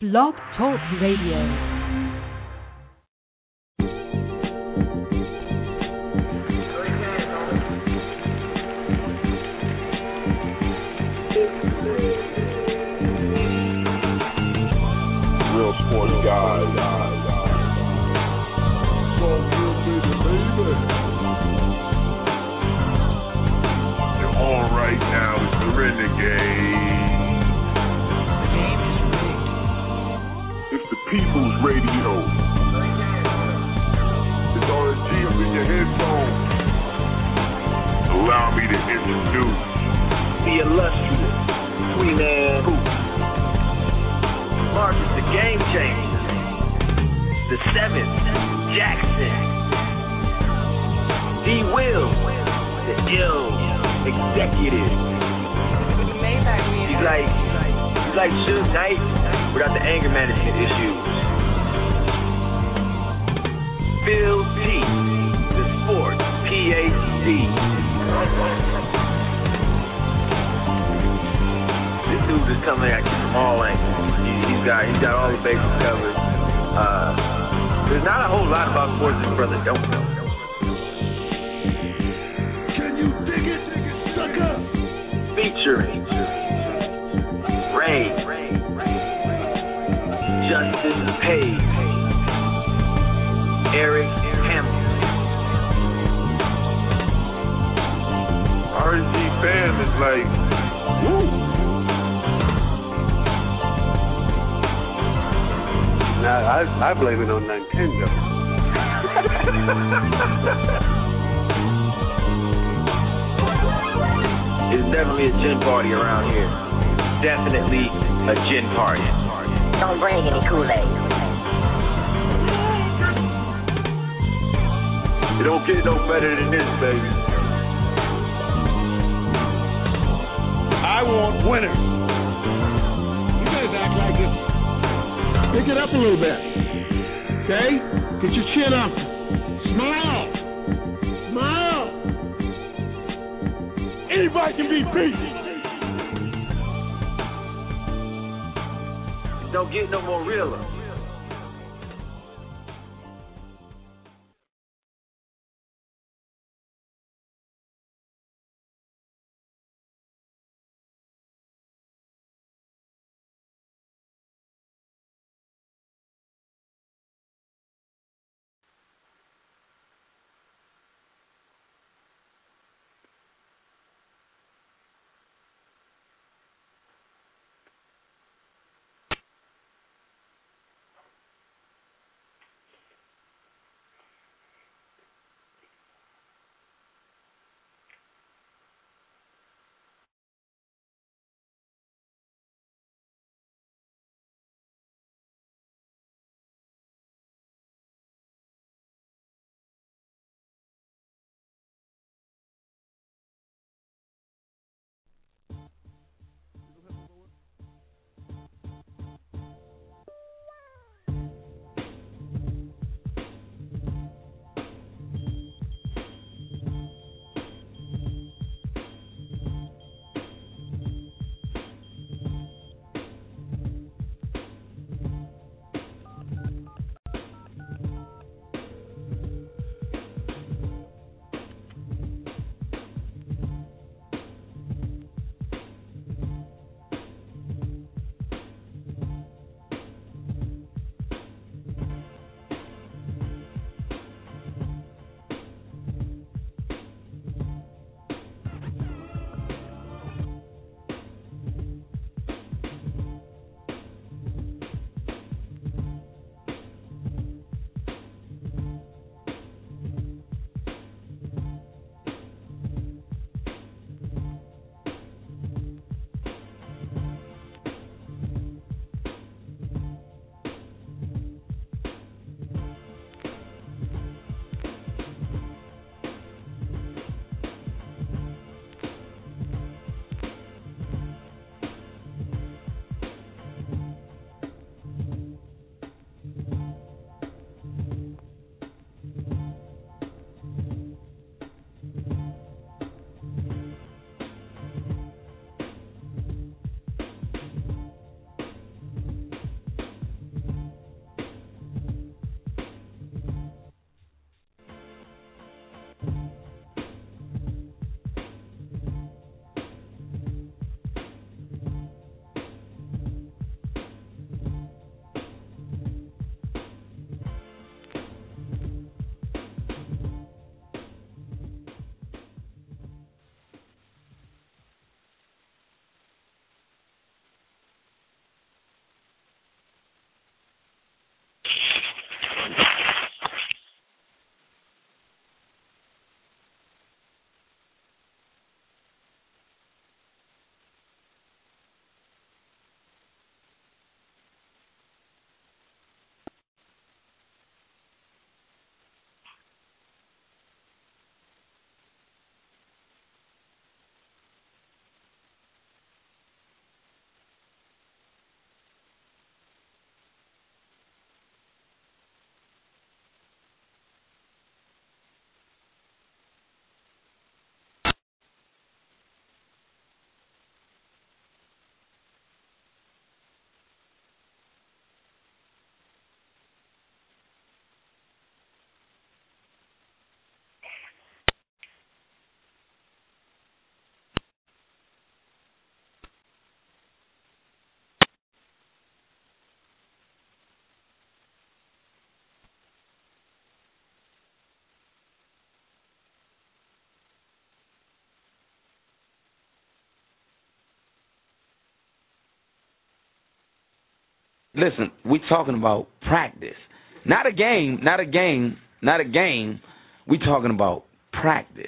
Blog Talk Radio. Real This dude is coming at you from all angles. He, he's got he's got all the bases covered. Uh, there's not a whole lot about sports this brother don't know. Can you dig it, sucker? Featuring Ray, Justin Page, Eric RSG fam is like, woo. Now, I, I blame it on Nintendo. It's definitely a gin party around here. Definitely a gin party. Don't bring any Kool-Aid. It don't get no better than this, baby. I want winners. You guys act like this. Pick it up a little bit. Okay? Get your chin up. Smile. Smile. Anybody can be beat. Don't get no more realer. Listen, we're talking about practice. Not a game, not a game, not a game. We're talking about practice.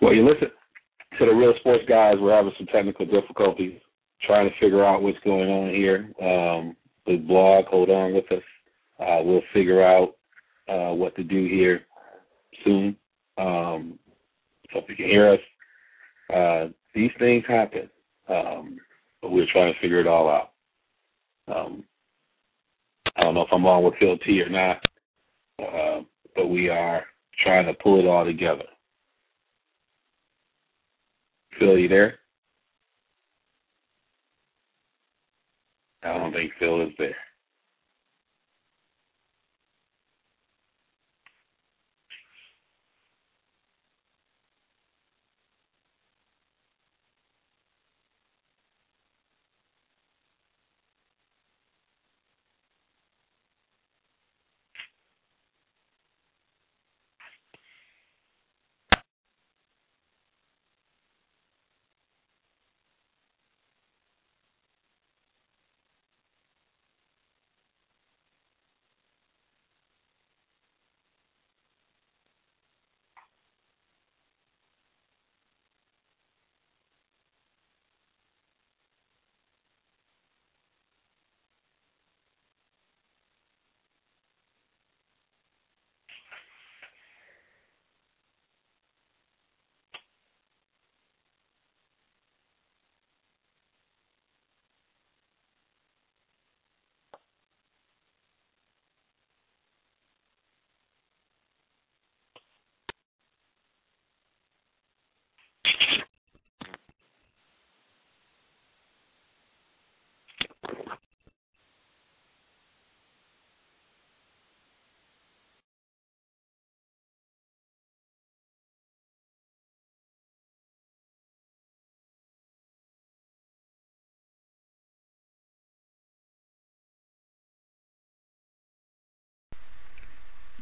Well, you listen to the real sports guys. We're having some technical difficulties trying to figure out what's going on here. Um, the blog, hold on with us. Uh, we'll figure out uh, what to do here soon. Um, so if you can hear us, uh, these things happen, um, but we're trying to figure it all out. Um, I don't know if I'm on with Phil T or not, uh, but we are trying to pull it all together. Phil, you there? I don't think Phil is there.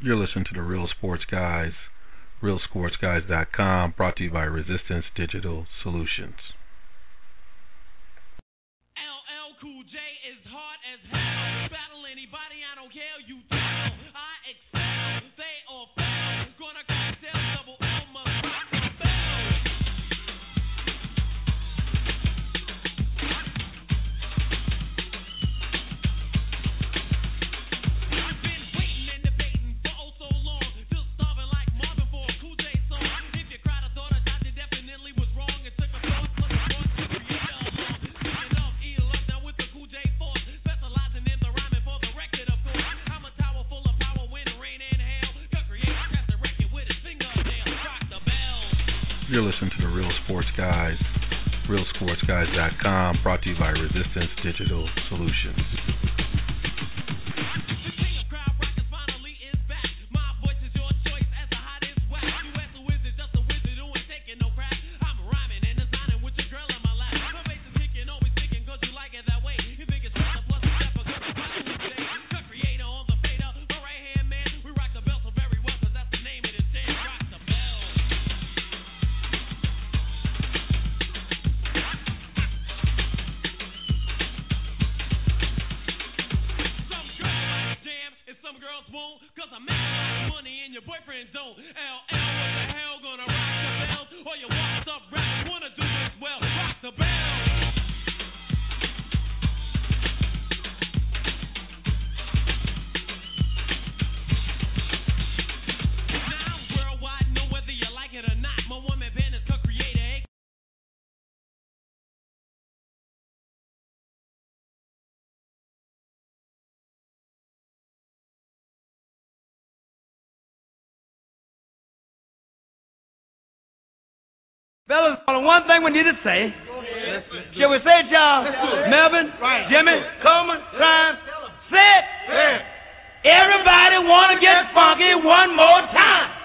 You're listening to the Real Sports Guys, realsportsguys.com, brought to you by Resistance Digital Solutions. LL Cool J is as hell. Battle anybody, I don't care. You. Guys, realsportsguys.com, brought to you by Resistance Digital Solutions. Fellas, only one thing we need to say. Shall we say it, y'all? Melvin, Jimmy, Coleman, Ryan, say it. Everybody want to get funky one more time.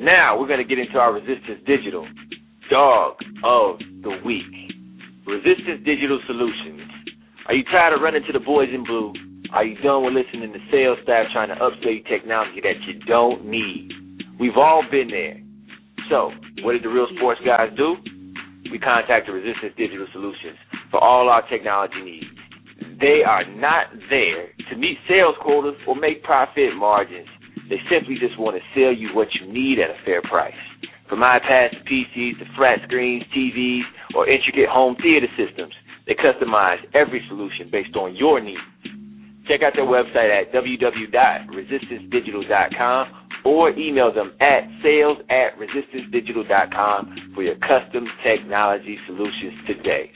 Now we're going to get into our Resistance Digital Dog of the Week. Resistance Digital Solutions. Are you tired of running to the boys in blue? Are you done with listening to sales staff trying to upsell you technology that you don't need? We've all been there. So, what did the real sports guys do? We contacted Resistance Digital Solutions for all our technology needs. They are not there to meet sales quotas or make profit margins. They simply just want to sell you what you need at a fair price. From iPads to PCs to flat screens, TVs, or intricate home theater systems, they customize every solution based on your needs. Check out their website at www.resistancedigital.com or email them at sales at resistancedigital.com for your custom technology solutions today.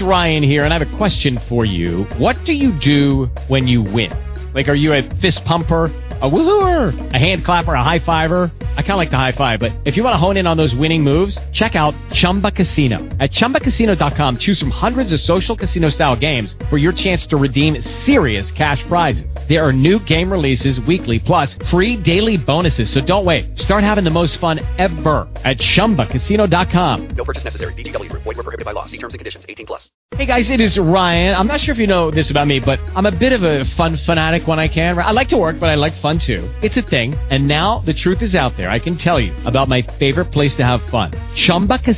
Is Ryan here, and I have a question for you. What do you do when you win? Like, are you a fist pumper, a woohooer, a hand clapper, a high fiver? I kind of like the high five, but if you want to hone in on those winning moves, check out Chumba Casino. At ChumbaCasino.com, choose from hundreds of social casino style games for your chance to redeem serious cash prizes. There are new game releases weekly, plus free daily bonuses. So don't wait. Start having the most fun ever at ChumbaCasino.com. No purchase necessary. Group. Void were prohibited by law. See terms and conditions. 18 plus. Hey guys, it is Ryan. I'm not sure if you know this about me, but I'm a bit of a fun fanatic when I can. I like to work, but I like fun too. It's a thing. And now the truth is out there. I can tell you about my favorite place to have fun. Chumba Casino.